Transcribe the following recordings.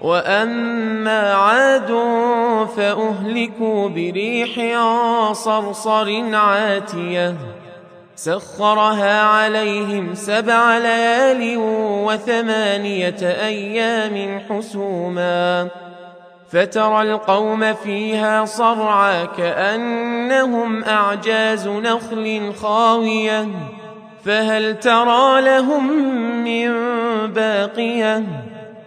وأما عاد فأهلكوا بريح صرصر عاتية سخرها عليهم سبع ليال وثمانية أيام حسوما فترى القوم فيها صرعى كأنهم أعجاز نخل خاوية فهل ترى لهم من باقية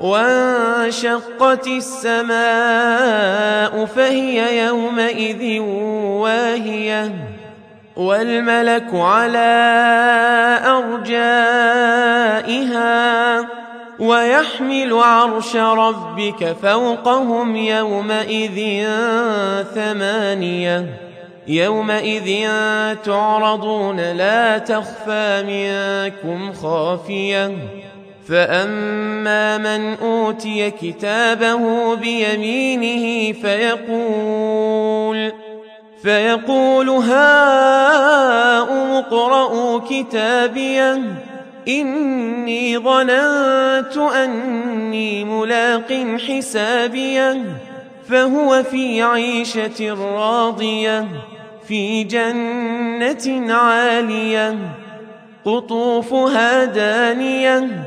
وانشقت السماء فهي يومئذ واهية والملك على أرجائها ويحمل عرش ربك فوقهم يومئذ ثمانية يومئذ تعرضون لا تخفى منكم خافية فاما من اوتي كتابه بيمينه فيقول فيقول هاؤم اقرءوا كتابيه اني ظننت اني ملاق حسابيه فهو في عيشه راضيه في جنه عاليه قطوفها دانيه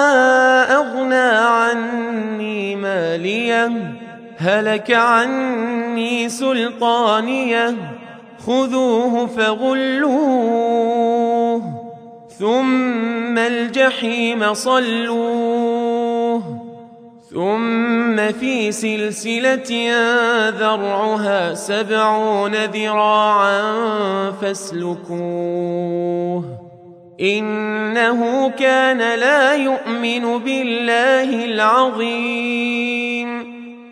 هلك عني سلطانية خذوه فغلوه ثم الجحيم صلوه ثم في سلسلة ذرعها سبعون ذراعا فاسلكوه. إنه كان لا يؤمن بالله العظيم.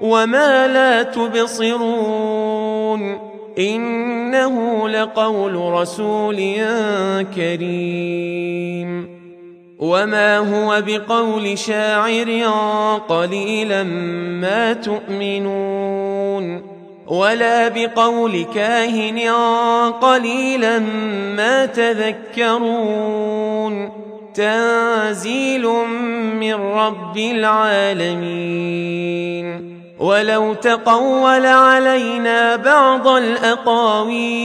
وما لا تبصرون انه لقول رسول كريم وما هو بقول شاعر قليلا ما تؤمنون ولا بقول كاهن قليلا ما تذكرون تنزيل من رب العالمين ولو تقول علينا بعض الأقاويل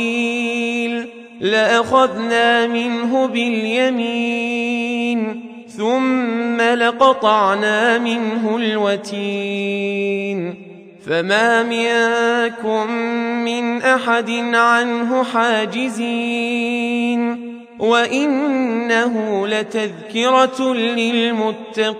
لأخذنا منه باليمين ثم لقطعنا منه الوتين فما منكم من أحد عنه حاجزين وإنه لتذكرة للمتقين